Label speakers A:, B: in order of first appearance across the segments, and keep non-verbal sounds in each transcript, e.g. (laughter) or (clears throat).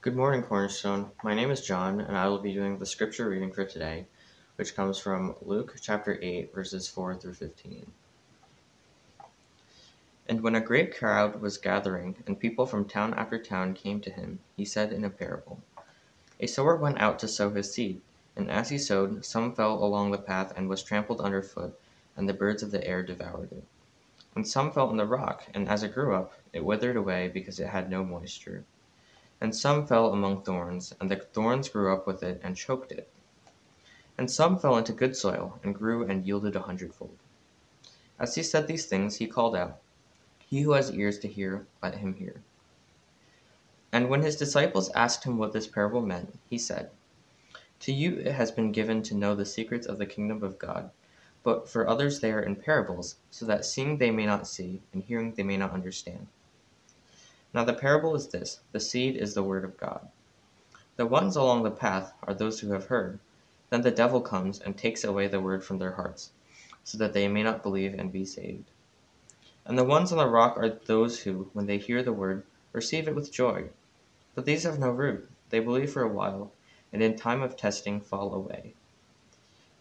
A: Good morning, Cornerstone. My name is John, and I will be doing the scripture reading for today, which comes from Luke chapter 8, verses 4 through 15. And when a great crowd was gathering, and people from town after town came to him, he said in a parable A sower went out to sow his seed, and as he sowed, some fell along the path and was trampled under foot, and the birds of the air devoured it. And some fell on the rock, and as it grew up, it withered away because it had no moisture. And some fell among thorns, and the thorns grew up with it and choked it. And some fell into good soil, and grew and yielded a hundredfold. As he said these things, he called out, He who has ears to hear, let him hear. And when his disciples asked him what this parable meant, he said, To you it has been given to know the secrets of the kingdom of God, but for others they are in parables, so that seeing they may not see, and hearing they may not understand. Now the parable is this the seed is the word of God. The ones along the path are those who have heard. Then the devil comes and takes away the word from their hearts, so that they may not believe and be saved. And the ones on the rock are those who, when they hear the word, receive it with joy. But these have no root. They believe for a while, and in time of testing fall away.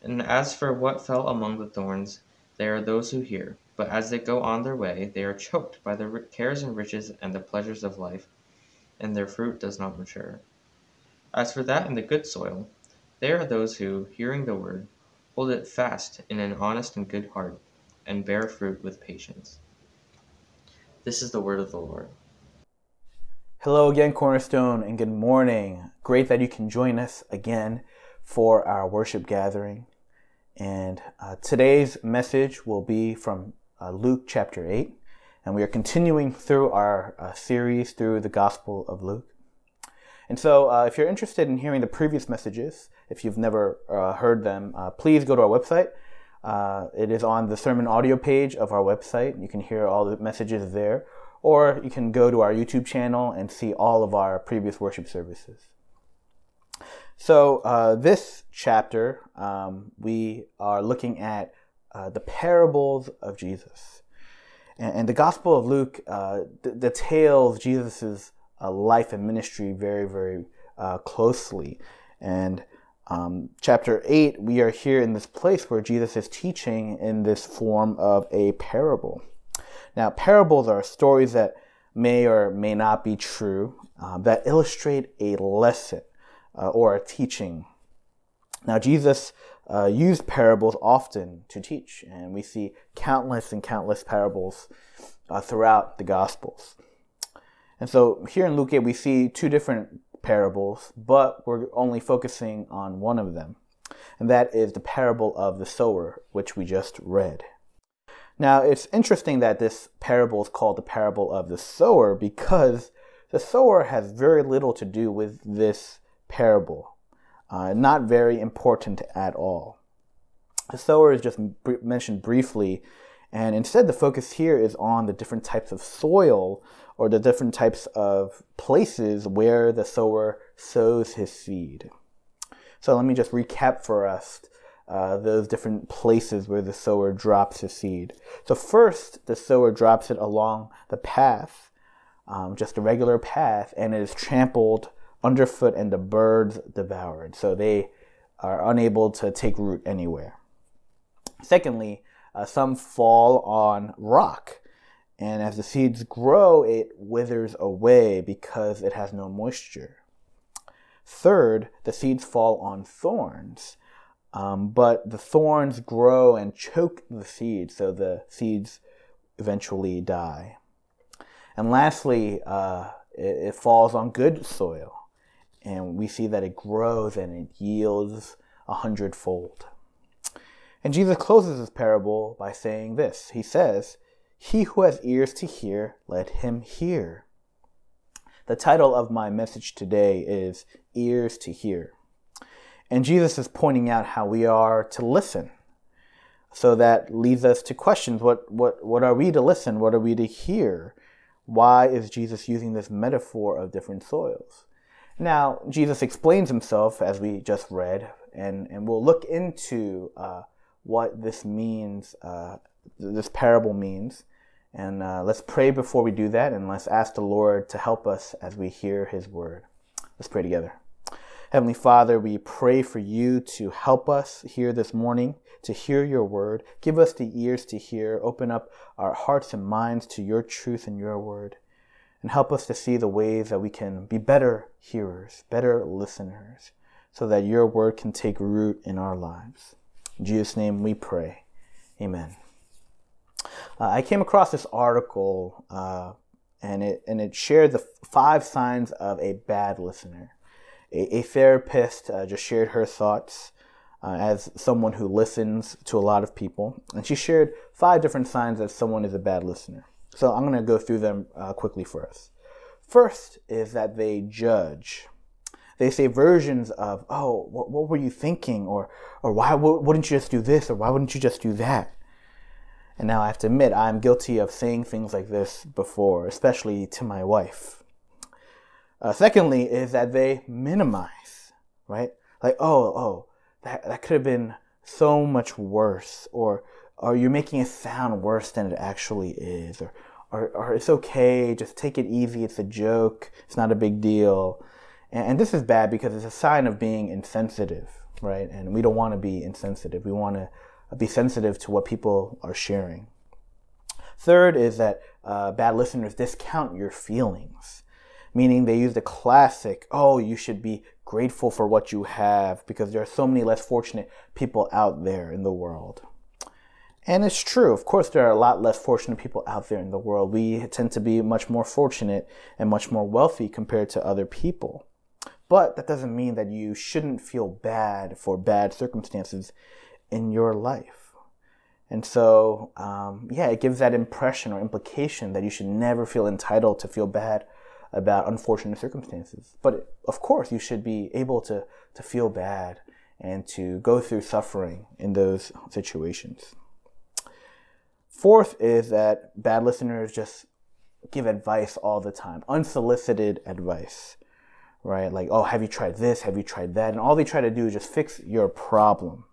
A: And as for what fell among the thorns, they are those who hear but as they go on their way, they are choked by the cares and riches and the pleasures of life, and their fruit does not mature. As for that in the good soil, they are those who, hearing the word, hold it fast in an honest and good heart, and bear fruit with patience. This is the word of the Lord.
B: Hello again, Cornerstone, and good morning. Great that you can join us again for our worship gathering. And uh, today's message will be from uh, Luke chapter 8, and we are continuing through our uh, series through the Gospel of Luke. And so, uh, if you're interested in hearing the previous messages, if you've never uh, heard them, uh, please go to our website. Uh, it is on the sermon audio page of our website. You can hear all the messages there, or you can go to our YouTube channel and see all of our previous worship services. So, this chapter, um, we are looking at uh, the parables of Jesus. And, and the Gospel of Luke uh, d- details Jesus' uh, life and ministry very, very uh, closely. And um, chapter 8, we are here in this place where Jesus is teaching in this form of a parable. Now, parables are stories that may or may not be true, uh, that illustrate a lesson uh, or a teaching. Now, Jesus uh, used parables often to teach, and we see countless and countless parables uh, throughout the Gospels. And so here in Luke 8, we see two different parables, but we're only focusing on one of them, and that is the parable of the sower, which we just read. Now, it's interesting that this parable is called the parable of the sower because the sower has very little to do with this parable uh, not very important at all. The sower is just br- mentioned briefly, and instead the focus here is on the different types of soil or the different types of places where the sower sows his seed. So let me just recap for us uh, those different places where the sower drops his seed. So first, the sower drops it along the path, um, just a regular path, and it is trampled underfoot and the birds devoured. So they are unable to take root anywhere. Secondly, uh, some fall on rock. And as the seeds grow, it withers away because it has no moisture. Third, the seeds fall on thorns. Um, but the thorns grow and choke the seeds, so the seeds eventually die. And lastly, uh, it, it falls on good soil and we see that it grows and it yields a hundredfold. And Jesus closes this parable by saying this He says, He who has ears to hear, let him hear. The title of my message today is Ears to Hear. And Jesus is pointing out how we are to listen. So that leads us to questions what, what, what are we to listen? What are we to hear? Why is Jesus using this metaphor of different soils? Now, Jesus explains himself as we just read, and, and we'll look into uh, what this means, uh, this parable means. And uh, let's pray before we do that, and let's ask the Lord to help us as we hear his word. Let's pray together. Heavenly Father, we pray for you to help us here this morning, to hear your word. Give us the ears to hear. Open up our hearts and minds to your truth and your word. And help us to see the ways that we can be better hearers, better listeners, so that your word can take root in our lives. In Jesus' name we pray. Amen. Uh, I came across this article uh, and it and it shared the five signs of a bad listener a, a therapist uh, just shared her thoughts uh, as someone who listens to a lot of people, and she shared five different signs that someone is a bad listener. So I'm going to go through them uh, quickly for us. First is that they judge. They say versions of, "Oh, what, what were you thinking?" or "Or why wouldn't you just do this?" or "Why wouldn't you just do that?" And now I have to admit, I'm guilty of saying things like this before, especially to my wife. Uh, secondly, is that they minimize, right? Like, oh, oh, that, that could have been so much worse, or, or you're making it sound worse than it actually is, or, or, or it's okay, just take it easy, it's a joke, it's not a big deal. And, and this is bad because it's a sign of being insensitive, right? And we don't want to be insensitive. We want to be sensitive to what people are sharing. Third is that uh, bad listeners discount your feelings meaning they use the classic, oh, you should be grateful for what you have because there are so many less fortunate people out there in the world. And it's true. Of course, there are a lot less fortunate people out there in the world. We tend to be much more fortunate and much more wealthy compared to other people. But that doesn't mean that you shouldn't feel bad for bad circumstances in your life. And so, um, yeah, it gives that impression or implication that you should never feel entitled to feel bad about unfortunate circumstances. But of course, you should be able to, to feel bad and to go through suffering in those situations. Fourth is that bad listeners just give advice all the time, unsolicited advice, right? Like, oh, have you tried this? Have you tried that? And all they try to do is just fix your problem.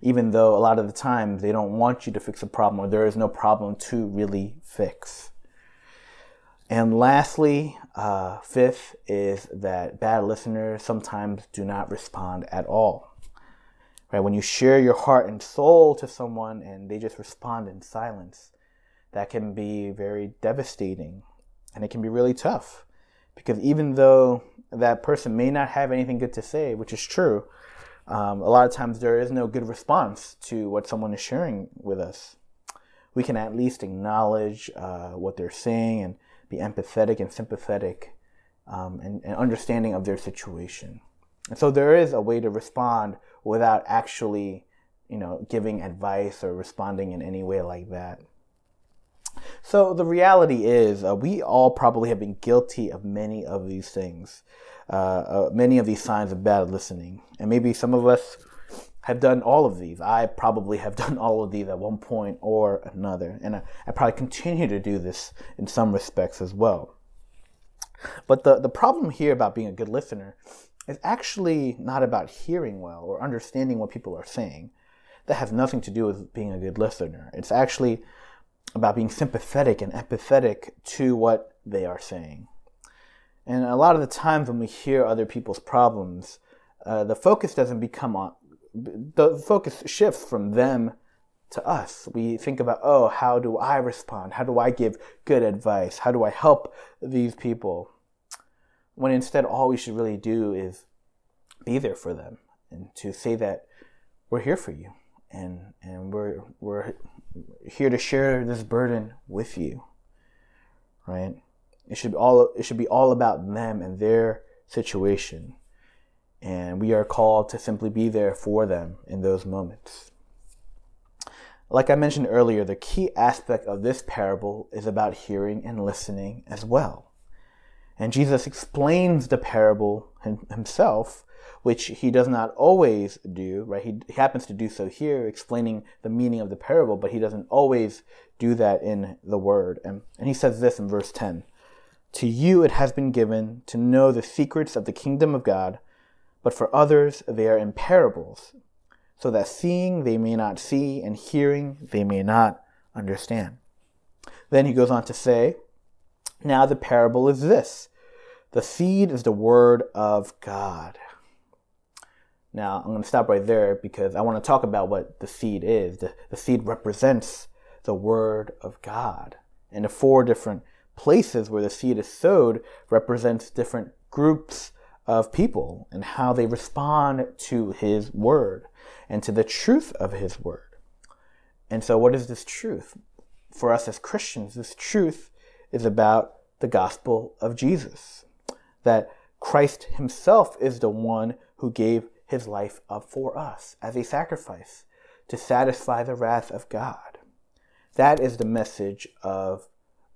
B: Even though a lot of the time they don't want you to fix a problem or there is no problem to really fix. And lastly, uh, fifth is that bad listeners sometimes do not respond at all. Right? When you share your heart and soul to someone and they just respond in silence, that can be very devastating and it can be really tough. Because even though that person may not have anything good to say, which is true, um, a lot of times there is no good response to what someone is sharing with us. We can at least acknowledge uh, what they're saying and be empathetic and sympathetic um, and, and understanding of their situation. And so there is a way to respond without actually, you know, giving advice or responding in any way like that. So the reality is, uh, we all probably have been guilty of many of these things, uh, uh, many of these signs of bad listening, and maybe some of us have done all of these. I probably have (laughs) done all of these at one point or another, and I, I probably continue to do this in some respects as well. But the, the problem here about being a good listener is actually not about hearing well or understanding what people are saying. That has nothing to do with being a good listener. It's actually about being sympathetic and empathetic to what they are saying. And a lot of the times when we hear other people's problems, uh, the focus doesn't become on, the focus shifts from them to us. We think about, oh, how do I respond? How do I give good advice? How do I help these people? When instead, all we should really do is be there for them and to say that we're here for you and, and we're, we're here to share this burden with you, right? It should, all, it should be all about them and their situation and we are called to simply be there for them in those moments. Like I mentioned earlier, the key aspect of this parable is about hearing and listening as well. And Jesus explains the parable himself, which he does not always do, right? He happens to do so here, explaining the meaning of the parable, but he doesn't always do that in the word. And, and he says this in verse 10 To you it has been given to know the secrets of the kingdom of God but for others they are in parables, so that seeing they may not see, and hearing they may not understand. Then he goes on to say, Now the parable is this the seed is the word of God. Now, I'm going to stop right there because I want to talk about what the seed is. The, the seed represents the word of God. And the four different places where the seed is sowed represents different groups of people and how they respond to his word and to the truth of his word. And so, what is this truth? For us as Christians, this truth is about the gospel of Jesus. That Christ himself is the one who gave his life up for us as a sacrifice to satisfy the wrath of God. That is the message of,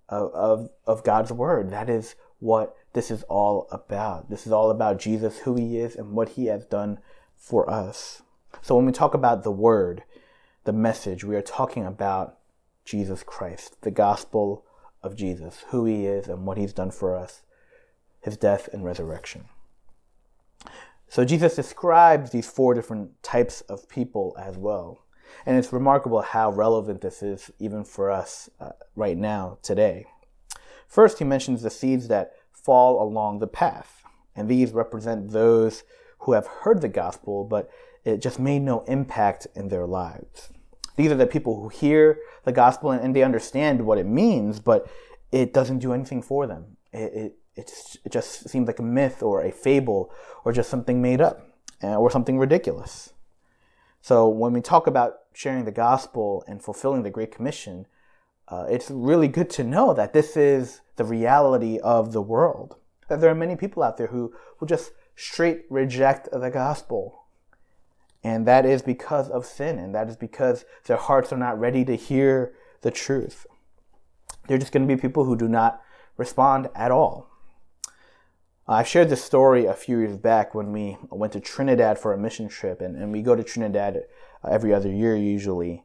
B: of, of, God's word. That is what this is all about. This is all about Jesus, who he is, and what he has done for us. So when we talk about the word, the message, we are talking about Jesus Christ, the gospel of Jesus, who he is and what he's done for us, his death and resurrection. So Jesus describes these four different types of people as well. And it's remarkable how relevant this is even for us uh, right now, today. First, he mentions the seeds that fall along the path. And these represent those who have heard the gospel, but it just made no impact in their lives. These are the people who hear the gospel and, and they understand what it means, but it doesn't do anything for them. It, it, it's, it just seems like a myth or a fable or just something made up uh, or something ridiculous. So when we talk about sharing the gospel and fulfilling the Great Commission, uh, it's really good to know that this is the reality of the world. That there are many people out there who, will just straight reject the gospel. And that is because of sin, and that is because their hearts are not ready to hear the truth. They're just going to be people who do not respond at all. I shared this story a few years back when we went to Trinidad for a mission trip, and, and we go to Trinidad uh, every other year usually.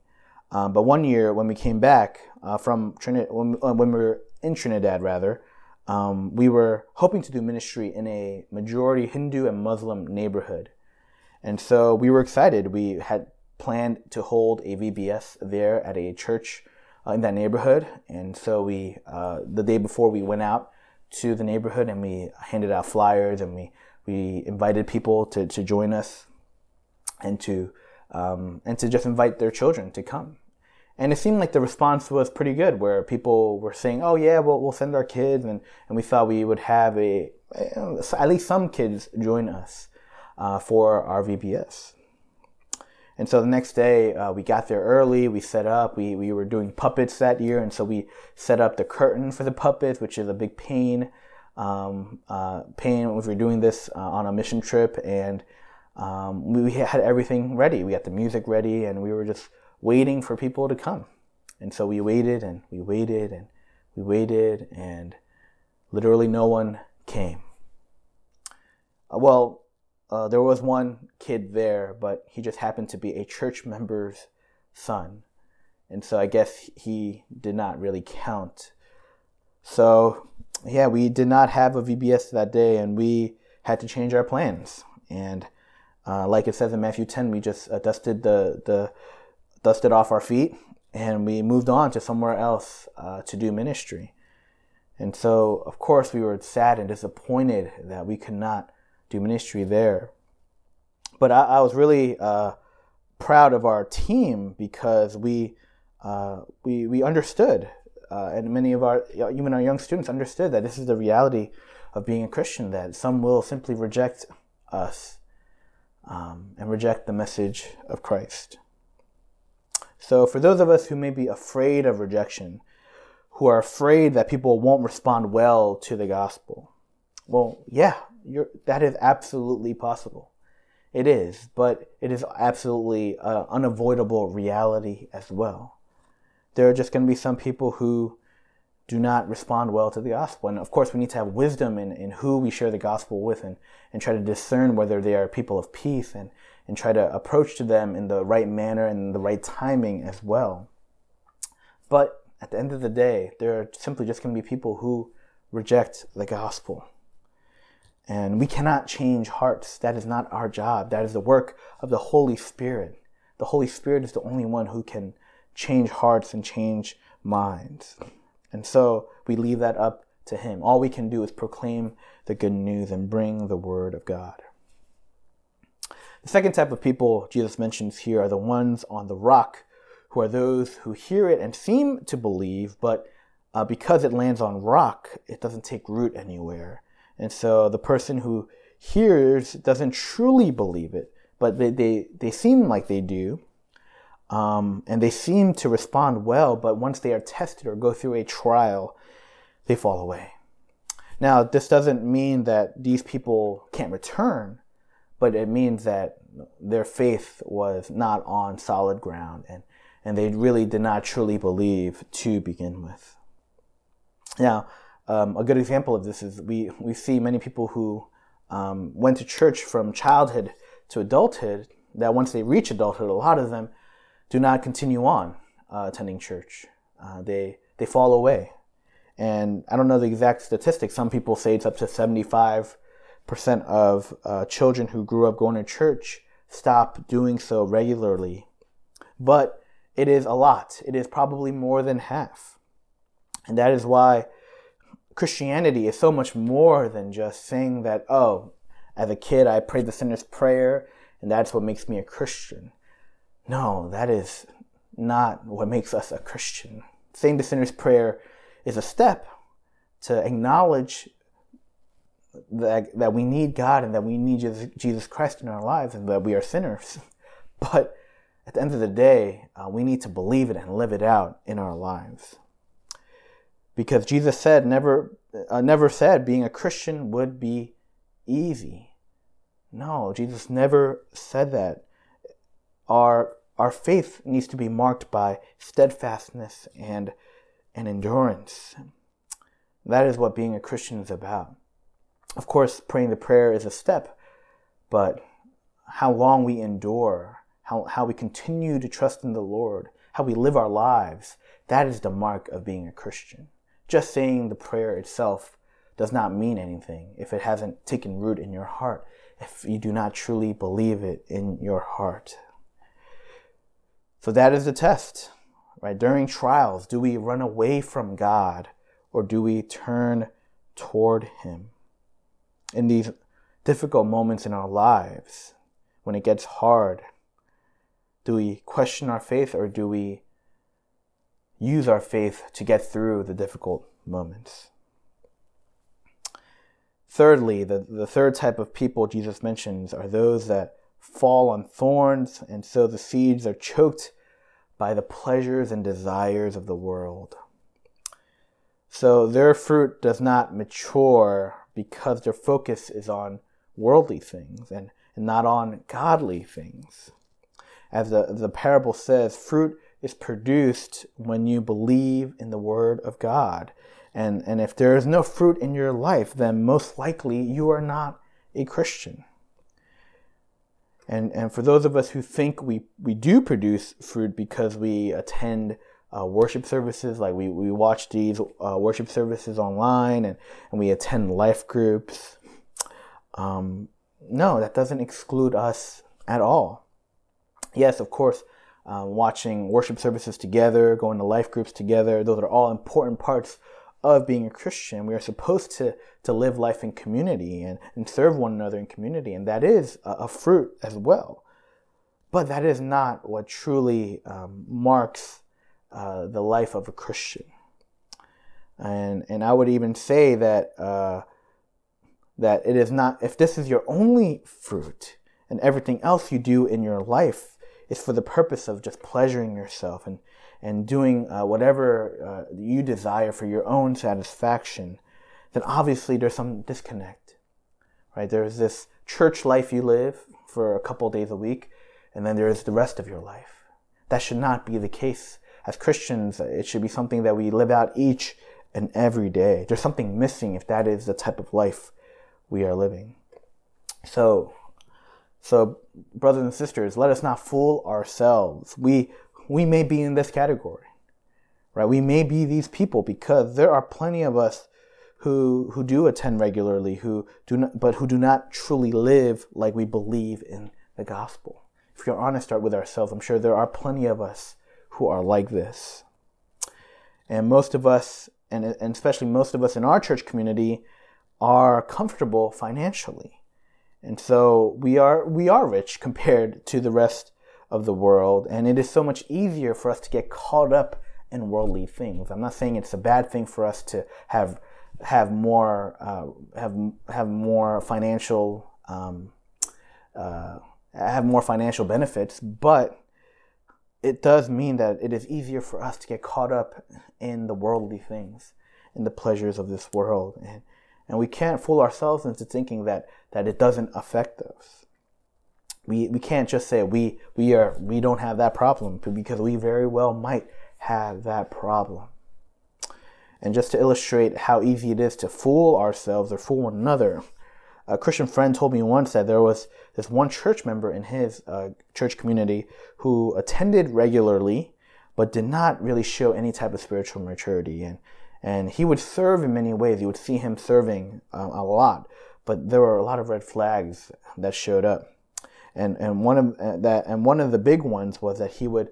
B: Um, but one year when we came back uh, from Trinidad, when, uh, when we were in Trinidad rather, um, we were hoping to do ministry in a majority Hindu and Muslim neighborhood. And so we were excited. We had planned to hold a VBS there at a church uh, in that neighborhood. And so we, uh, the day before we went out, to the neighborhood and we handed out flyers and we, we invited people to, to join us and to, um, and to just invite their children to come. And it seemed like the response was pretty good, where people were saying, "Oh yeah, well we'll send our kids," and, and we thought we would have a at least some kids join us uh, for our VBS. And so the next day, uh, we got there early. We set up. We, we were doing puppets that year, and so we set up the curtain for the puppets, which is a big pain. Um, uh, pain we were doing this uh, on a mission trip, and um, we had everything ready. We had the music ready, and we were just waiting for people to come. And so we waited, and we waited, and we waited, and literally no one came. Uh, well, uh, there was one kid there, but he just happened to be a church member's son. And so I guess he did not really count. So, yeah, we did not have a VBS that day and we had to change our plans. And uh, like it says in Matthew 10, we just uh, dusted the, the dusted off our feet and we moved on to somewhere else uh, to do ministry. And so, of course, we were sad and disappointed that we could not do ministry there. But I, I was really uh, proud of our team because we uh, we we understood, uh, and many of our even our young students understood that this is the reality of being a Christian. That some will simply reject us um, and reject the message of Christ. So, for those of us who may be afraid of rejection, who are afraid that people won't respond well to the gospel, well, yeah, that is absolutely possible. It is, but it is absolutely an unavoidable reality as well. There are just going to be some people who do not respond well to the gospel. And of course, we need to have wisdom in, in who we share the gospel with and, and try to discern whether they are people of peace and, and try to approach to them in the right manner and the right timing as well. But at the end of the day, there are simply just going to be people who reject the gospel. And we cannot change hearts. That is not our job. That is the work of the Holy Spirit. The Holy Spirit is the only one who can change hearts and change minds. And so we leave that up to Him. All we can do is proclaim the good news and bring the word of God. The second type of people Jesus mentions here are the ones on the rock, who are those who hear it and seem to believe, but uh, because it lands on rock, it doesn't take root anywhere. And so the person who hears doesn't truly believe it, but they, they, they seem like they do. Um, and they seem to respond well, but once they are tested or go through a trial, they fall away. Now, this doesn't mean that these people can't return, but it means that their faith was not on solid ground and, and they really did not truly believe to begin with. Now, um, a good example of this is we, we see many people who um, went to church from childhood to adulthood, that once they reach adulthood, a lot of them do not continue on uh, attending church. Uh, they, they fall away. And I don't know the exact statistics. Some people say it's up to 75% of uh, children who grew up going to church stop doing so regularly. But it is a lot. It is probably more than half. And that is why Christianity is so much more than just saying that, oh, as a kid I prayed the sinner's prayer and that's what makes me a Christian. No, that is not what makes us a Christian. Saying the sinner's prayer is a step to acknowledge that, that we need God and that we need Jesus Christ in our lives and that we are sinners. (laughs) But at the end of the day, uh, we need to believe it and live it out in our lives. Because Jesus said, never, uh, never said being a Christian would be easy. No, Jesus never said that. Our, our faith needs to be marked by steadfastness and, and endurance. That is what being a Christian is about. Of course, praying the prayer is a step, but how long we endure, how, how we continue to trust in the Lord, how we live our lives, that is the mark of being a Christian. Just saying the prayer itself does not mean anything if it hasn't taken root in your heart, if you do not truly believe it in your heart. So that is the test, right? During trials, do we run away from God or do we turn toward Him? in these difficult moments in our lives, when it gets hard, do we question our faith or do we use our faith to get through the difficult moments? Thirdly, the, the third type of people Jesus mentions are those that fall on thorns, and so the seeds are choked by the pleasures and desires of the world. So their fruit does not mature because their focus is on worldly things and, and not on godly things. As the, the parable says, fruit is produced when you believe in the Word of God. And, and if there is no fruit in your life, then most likely you are not a Christian. And, and for those of us who think we, we do produce fruit because we attend uh, worship services. Like we, we watch these uh, worship services online and, and we attend life groups. Um, no, that doesn't exclude us at all. Yes, of course, uh, watching worship services together, going to life groups together, those are all important parts of being a Christian. We are supposed to, to live life in community and, and serve one another in community, and that is a, a fruit as well. But that is not what truly um, marks uh, the life of a Christian. And and I would even say that uh, that it is not if this is your only fruit and everything else you do in your life is for the purpose of just pleasuring yourself and and doing uh, whatever uh, you desire for your own satisfaction, then obviously there's some disconnect, right? There's this church life you live for a couple days a week, and then there's the rest of your life. That should not be the case as Christians, it should be something that we live out each and every day. There's something missing if that is the type of life we are living. So, so brothers and sisters, let us not fool ourselves. We we may be in this category, right? We may be these people because there are plenty of us who who do attend regularly, who do not, but who do not truly live like we believe in the gospel. If we're honest start with ourselves, I'm sure there are plenty of us who are like this. And most of us and, and especially most of us in our church community, are comfortable financially. And so we are we are rich (laughs) compared to the rest of the world, and it is so much easier for us to get caught up in worldly things. I'm not saying it's a bad thing for us to have have more uh, have have more financial um, uh, have more financial benefits, but it does mean that it is easier for us to get caught up in the worldly things, in the pleasures of this world, and and we can't fool ourselves into thinking that that it doesn't affect us. We we can't just say we we are we don't have that problem because we very well might have that problem. And just to illustrate how easy it is to fool ourselves or fool one another, a Christian friend told me once that there was this one church member in his uh, church community who attended regularly but did not really show any type of spiritual maturity. And, and he would serve in many ways. You would see him serving um, a lot, but there were a lot of red flags that showed up. And, and one of uh, that and one of the big ones was that he would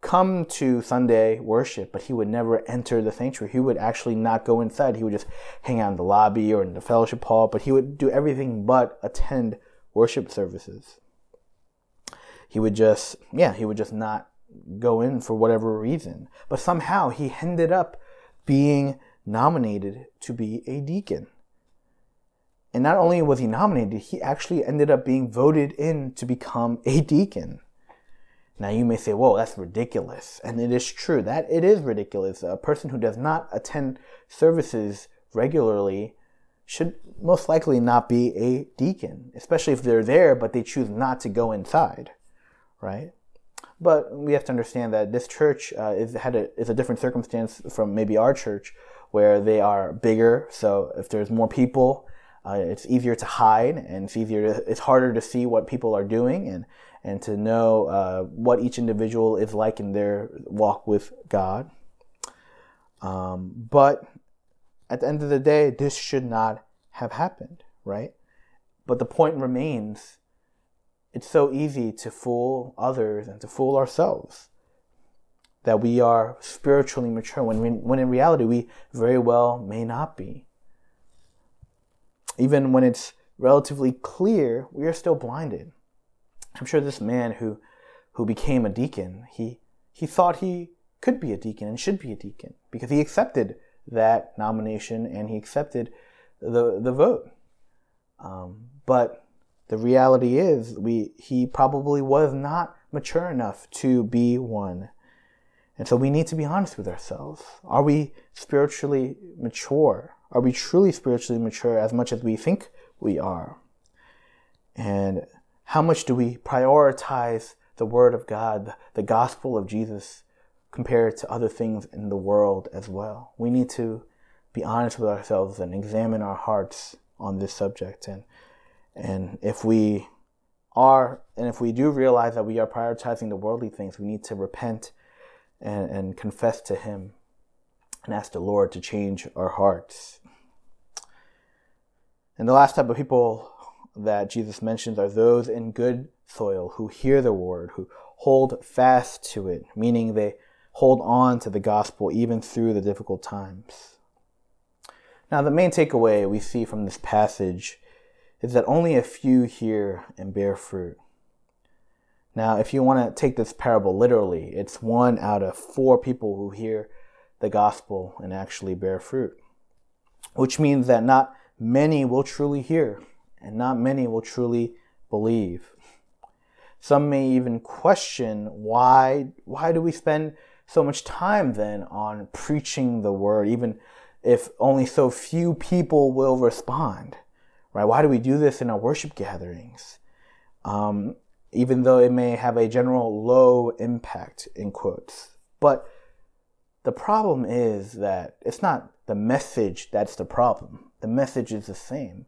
B: come to Sunday worship, but he would never enter the sanctuary. He would actually not go inside. He would just hang out in the lobby or in the fellowship hall, but he would do everything but attend worship services. He would just, yeah, he would just not go in for whatever reason. But somehow he ended up being nominated to be a deacon. And not only was he nominated, he actually ended up being voted in to become a deacon. Now you may say, "Whoa, that's ridiculous," and it is true that it is ridiculous. A person who does not attend services regularly should most likely not be a deacon, especially if they're there but they choose not to go inside, right? But we have to understand that this church uh, is had a, is a different circumstance from maybe our church, where they are bigger. So if there's more people, uh, it's easier to hide and it's easier to, it's harder to see what people are doing and and to know uh, what each individual is like in their walk with God. Um, but at the end of the day, this should not have happened, right? But the point remains it's so easy to fool others and to fool ourselves that we are spiritually mature when, we, when in reality we very well may not be. Even when it's relatively clear, we are still blinded. I'm sure this man who who became a deacon, he he thought he could be a deacon and should be a deacon because he accepted that nomination and he accepted the the vote. Um, but the reality is, we he probably was not mature enough to be one. And so we need to be honest with ourselves. Are we spiritually mature? Are we truly spiritually mature as much as we think we are? And how much do we prioritize the Word of God, the gospel of Jesus, compared to other things in the world as well? We need to be honest with ourselves and examine our hearts on this subject. And, and if we are, and if we do realize that we are prioritizing the worldly things, we need to repent and, and confess to Him and ask the Lord to change our hearts. And the last type of people that Jesus mentions are those in good soil who hear the word, who hold fast to it, meaning they hold on to the gospel even through the difficult times. Now, the main takeaway we see from this passage is that only a few hear and bear fruit. Now, if you want to take this parable literally, it's one out of four people who hear the gospel and actually bear fruit, which means that not many will truly hear and not many will truly believe. Some may even question why why do we spend so much time then on preaching the word even if only so few people will respond right why do we do this in our worship gatherings um, even though it may have a general low impact in quotes but the problem is that it's not the message that's the problem the message is the same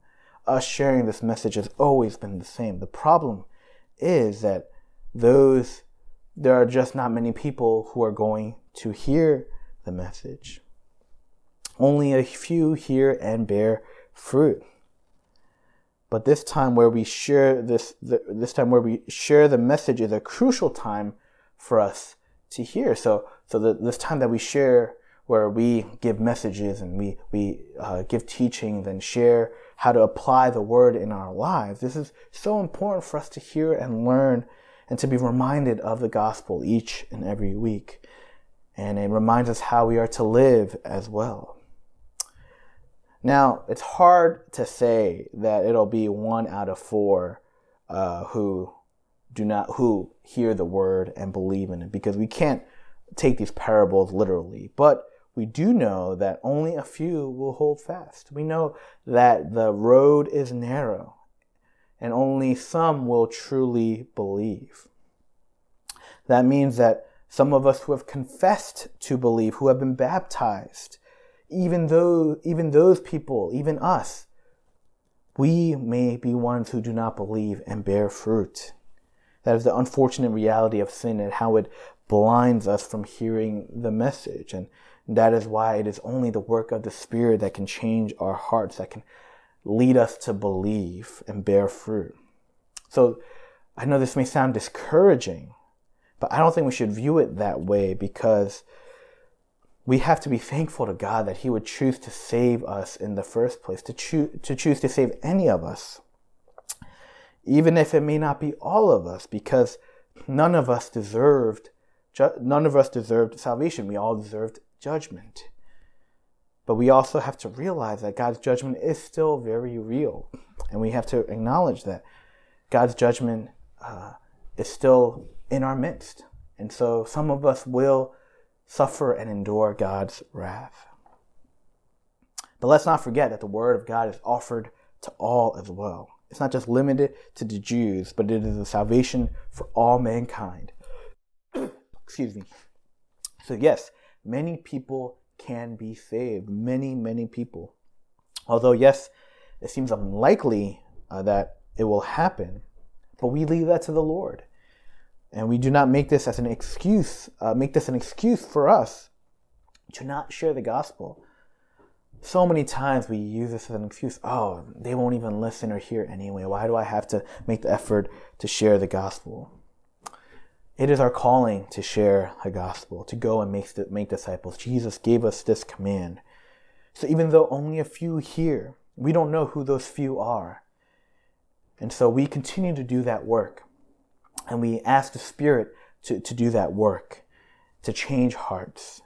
B: us sharing this message has always been the same. The problem is that those there are just not many people who are going to hear the message. Only a few hear and bear fruit. But this time where we share this this time where we share the message is a crucial time for us to hear. So so the, this time that we share where we give messages and we, we uh, give teachings and share how to apply the word in our lives. This is so important for us to hear and learn and to be reminded of the gospel each and every week. And it reminds us how we are to live as well. Now, it's hard to say that it'll be one out of four uh, who do not who hear the word and believe in it because we can't take these parables literally. But we do know that only a few will hold fast. We know that the road is narrow and only some will truly believe. That means that some of us who have confessed to believe, who have been baptized, even though even those people, even us, we may be ones who do not believe and bear fruit. That is the unfortunate reality of sin and how it blinds us from hearing the message. And that is why it is only the work of the Spirit that can change our hearts, that can lead us to believe and bear fruit. So I know this may sound discouraging, but I don't think we should view it that way because we have to be thankful to God that He would choose to save us in the first place, to, choo- to choose to save any of us, even if it may not be all of us, because none of us deserved ju- none of us deserved salvation. We all deserved judgment. But we also have to realize that God's judgment is still very real, and we have to acknowledge that God's judgment uh, is still in our midst. And so some of us will suffer and endure God's wrath. But let's not forget that the word of God is offered to all as well. It's not just limited to the Jews, but it is a salvation for all mankind. (clears throat) Excuse me. So, yes, many people can be saved. Many, many people. Although, yes, it seems unlikely uh, that it will happen, but we leave that to the Lord. And we do not make this as an excuse, uh, make this an excuse for us to not share the gospel. So many times we use this as an excuse. Oh, they won't even listen or hear anyway. Why do I have to make the effort to share the gospel? It is our calling to share the gospel, to go and make, make disciples. Jesus gave us this command. So even though only a few hear, we don't know who those few are. And so we continue to do that work. And we ask the Spirit to, to do that work, to change hearts.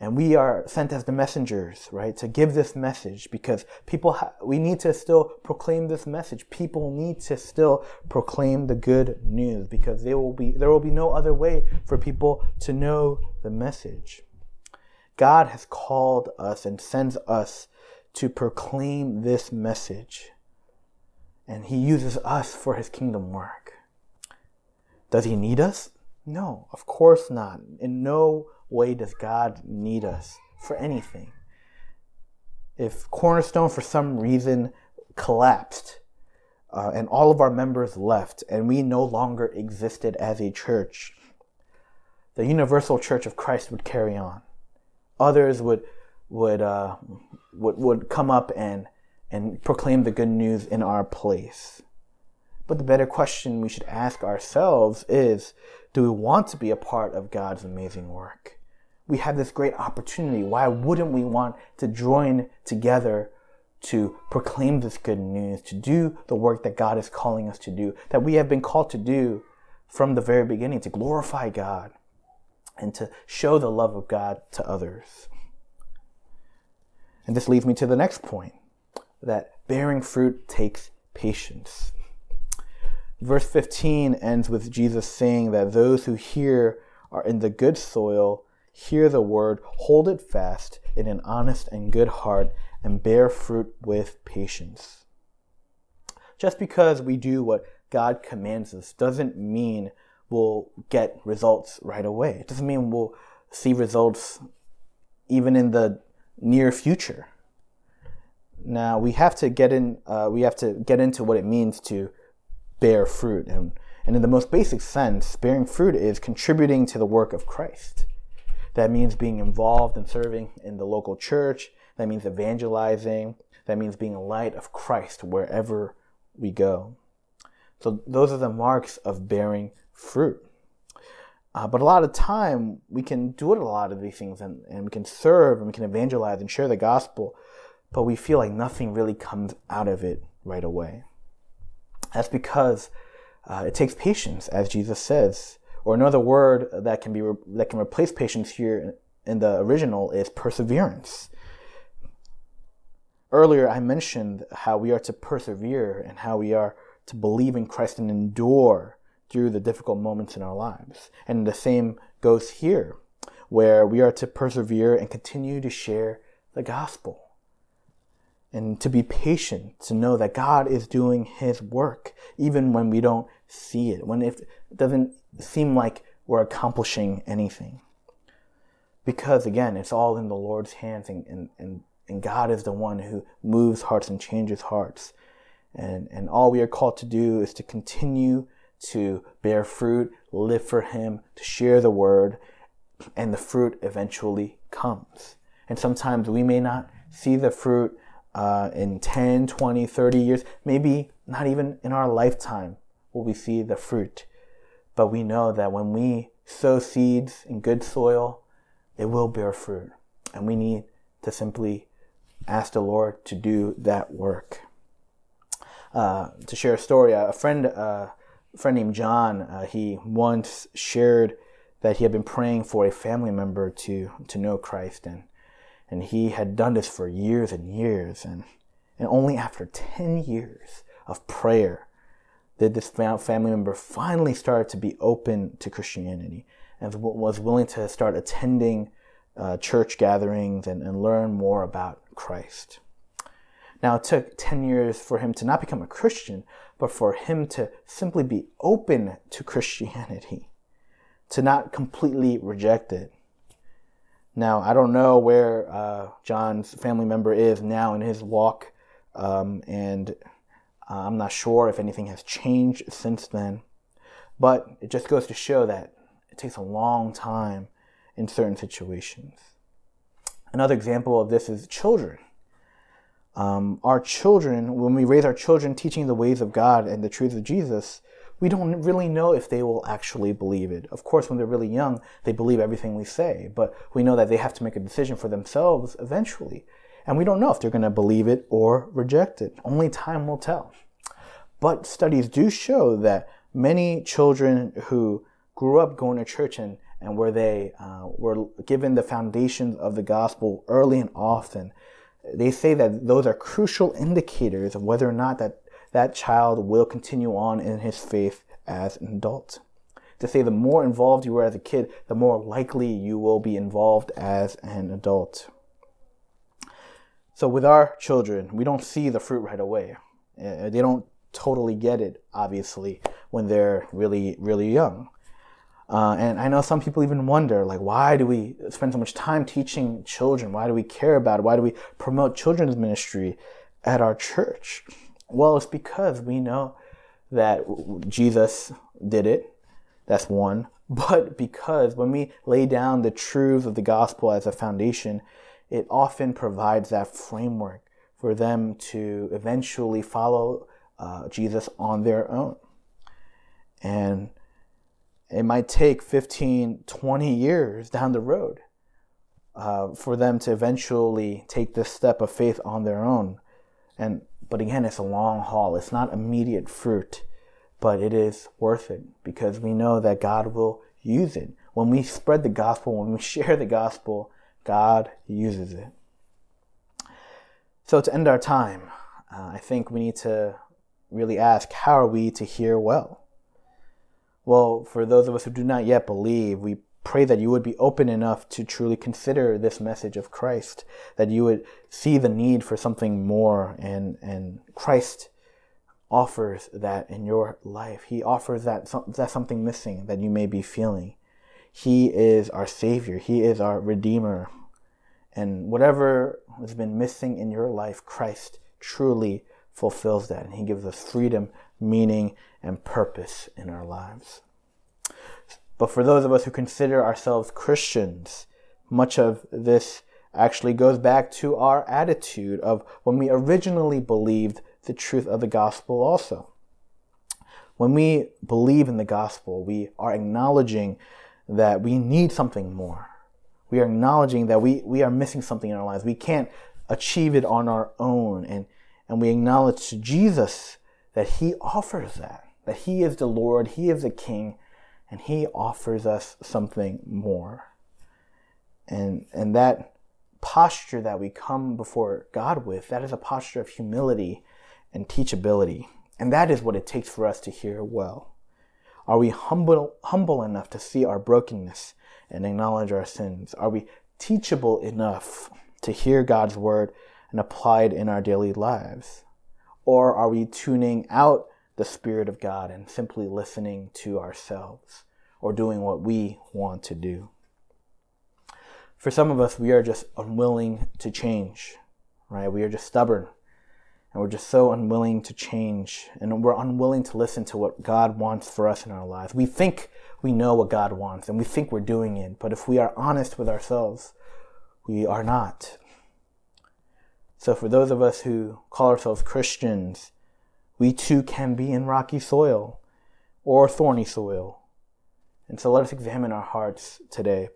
B: And we are sent as the messengers, right, to give this message because people, ha- we need to still proclaim this message. People need to still proclaim the good news because there will be, there will be no other way for people to know the message. God has called us and sends us to proclaim this message. And he uses us for his kingdom work. Does he need us? No, of course not. In no way does God need us for anything. If Cornerstone, for some reason, collapsed uh, and all of our members left and we no longer existed as a church, the Universal Church of Christ would carry on. Others would would uh, would would come up and and proclaim the good news in our place. But the better question we should ask ourselves is do we want to be a part of God's amazing work? We have this great opportunity. Why wouldn't we want to join together to proclaim this good news, to do the work that God is calling us to do, that we have been called to do from the very beginning, to glorify God and to show the love of God to others? And this leads me to the next point that bearing fruit takes patience. Verse 15 ends with Jesus saying that those who hear are in the good soil, hear the word, hold it fast in an honest and good heart, and bear fruit with patience. Just because we do what God commands us doesn't mean we'll get results right away. It doesn't mean we'll see results even in the near future. Now we have to get in. Uh, we have to get into what it means to bear fruit. And, and in the most basic sense, bearing fruit is contributing to the work of Christ. That means being involved and serving in the local church. That means evangelizing. That means being a light of Christ wherever we go. So those are the marks of bearing fruit. Uh, but a lot of time we can do it a lot of these things and, and we can serve and we can evangelize and share the gospel, but we feel like nothing really comes out of it right away. That's because uh, it takes patience, as Jesus says. Or another word that can be re- that can replace patience here in the original is perseverance. Earlier, I mentioned how we are to persevere and how we are to believe in Christ and endure through the difficult moments in our lives. And the same goes here, where we are to persevere and continue to share the gospel. And to be patient, to know that God is doing His work, even when we don't see it, when it doesn't seem like we're accomplishing anything. Because again, it's all in the Lord's hands, and, and, and, and God is the one who moves hearts and changes hearts. And, and all we are called to do is to continue to bear fruit, live for Him, to share the word, and the fruit eventually comes. And sometimes we may not see the fruit uh, in 10, 20, 30 years, maybe not even in our lifetime will we see the fruit. But we know that when we sow seeds in good soil, it will bear fruit. And we need to simply ask the Lord to do that work. Uh, to share a story, a friend uh, a friend named John, uh, he once shared that he had been praying for a family member to to know Christ, and and he had done this for years and years, and and only after ten years of prayer did this family member finally start to be open to Christianity and was willing to start attending uh, church gatherings and, and learn more about Christ. Now, it took 10 years for him to not become a Christian, but for him to simply be open to Christianity, to not completely reject it. Now, I don't know where uh, John's family member is now in his walk, um, and uh, I'm not sure if anything has changed since then. But it just goes to show that it takes a long time in certain situations. Another example of this is children. Um, our children, when we raise our children teaching the ways of God and the truths of Jesus, we don't really know if they will actually believe it. Of course, when they're really young, they believe everything we say, but we know that they have to make a decision for themselves eventually. And we don't know if they're going to believe it or reject it. Only time will tell. But studies do show that many children who grew up going to church and, and where they uh, were given the foundations of the gospel early and often, they say that those are crucial indicators of whether or not that that child will continue on in his faith as an adult. To say the more involved you were as a kid, the more likely you will be involved as an adult. So with our children, we don't see the fruit right away. Uh, they don't totally get it, obviously, when they're really, really young. Uh, and I know some people even wonder, like, why do we spend so much time teaching children? Why do we care about it? Why do we promote children's ministry at our church? Well, it's because we know that Jesus did it. That's one. (laughs) But because when we lay down the truths of the gospel as a foundation, it often provides that framework for them to eventually follow uh, Jesus on their own. And it might take 15, 20 years down the road uh, for them to eventually take this step of faith on their own. And but again, it's a long haul. It's not immediate fruit, but it is worth it because we know that God will use it. When we spread the gospel, when we (laughs) share the gospel, God uses it. So to end our time, uh, I think we need to really ask, how are we to hear well? Well, for those of us who do not yet believe, we pray that you would be open enough to truly consider this message of Christ, that you would see the need for something more, and, and Christ offers that in your life. He offers that, that something missing that you may be feeling. He is our Savior, He is our Redeemer. And whatever has been missing in your life, Christ truly fulfills that. And He gives us freedom, meaning, and purpose in our lives. But for those of us who consider ourselves Christians, much of this actually goes back to our attitude of when we originally believed the truth of the gospel also. When we believe in the gospel, we are acknowledging that we need something more. We are acknowledging that we, we are missing something in our lives. We can't achieve it on our own. And, and we acknowledge to Jesus that He offers that, that He is the Lord, He is the King, and He offers us something more. And, and that posture that we come before God with, that is a posture of humility and teachability. And that is what it takes for us to hear well. Are we humble, humble enough to see our brokenness and acknowledge our sins? Are we teachable enough to hear God's word and apply it in our daily lives? Or are we tuning out the Spirit of God and simply listening to ourselves or doing what we want to do? For some of us, we are just unwilling to change, right? We are just stubborn and we're just so unwilling to change and we're unwilling to listen to what God wants for us in our lives. We think we know what God wants and we think we're doing it, but if we are honest with ourselves, we are not. So, for those of us who call ourselves Christians, we too can be in rocky soil or thorny soil. And so, let us examine our hearts today.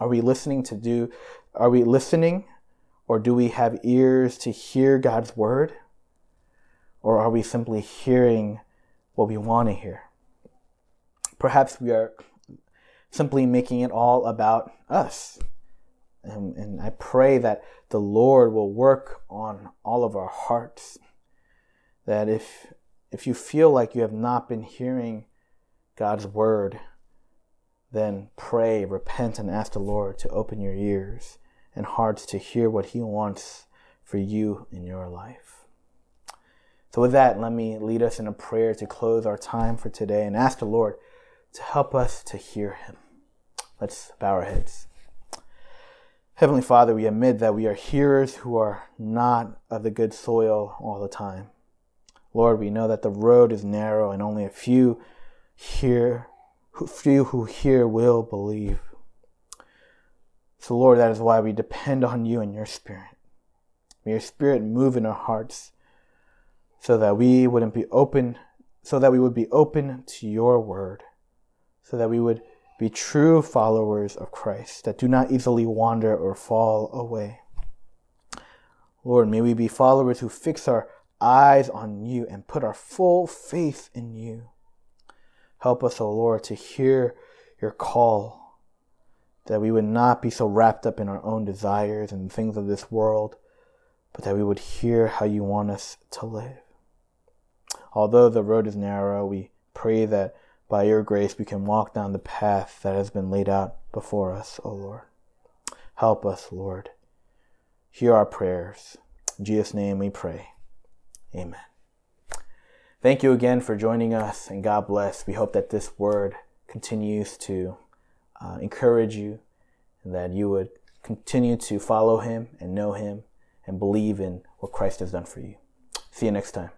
B: Are we listening to do, are we listening or do we have ears to hear God's word? Or are we simply hearing what we want to hear? Perhaps we are simply making it all about us. And, and, I pray that the Lord will work on all of our hearts. That if, if you feel like you have not been hearing God's word, then pray, repent, and ask the Lord to open your ears and hearts to hear what He wants for you in your life. So, with that, let me lead us in a prayer to close our time for today and ask the Lord to help us to hear Him. Let's bow our heads. Heavenly Father, we admit that we are hearers who are not of the good soil all the time. Lord, we know that the road is narrow and only a few hear, few who hear will believe. So, Lord, that is why we depend on you and your Spirit. May your Spirit move in our hearts so that we wouldn't be open, so that we would be open to your word, so that we would be true followers of Christ that do not easily wander or fall away. Lord, may we be followers who fix our eyes on you and put our full faith in you. Help us, O oh Lord, to hear your call that we would not be so wrapped up in our own desires and things of this world, but that we would hear how you want us to live. Although the road is narrow, we pray that by your grace we can walk down the path that has been laid out before us, O Lord. Help us, Lord. Hear our prayers. In Jesus' name we pray. Amen. Thank you again for joining us, and God bless. We hope that this word continues to uh, encourage you and that you would continue to follow him and know him and believe in what Christ has done for you. See you next time.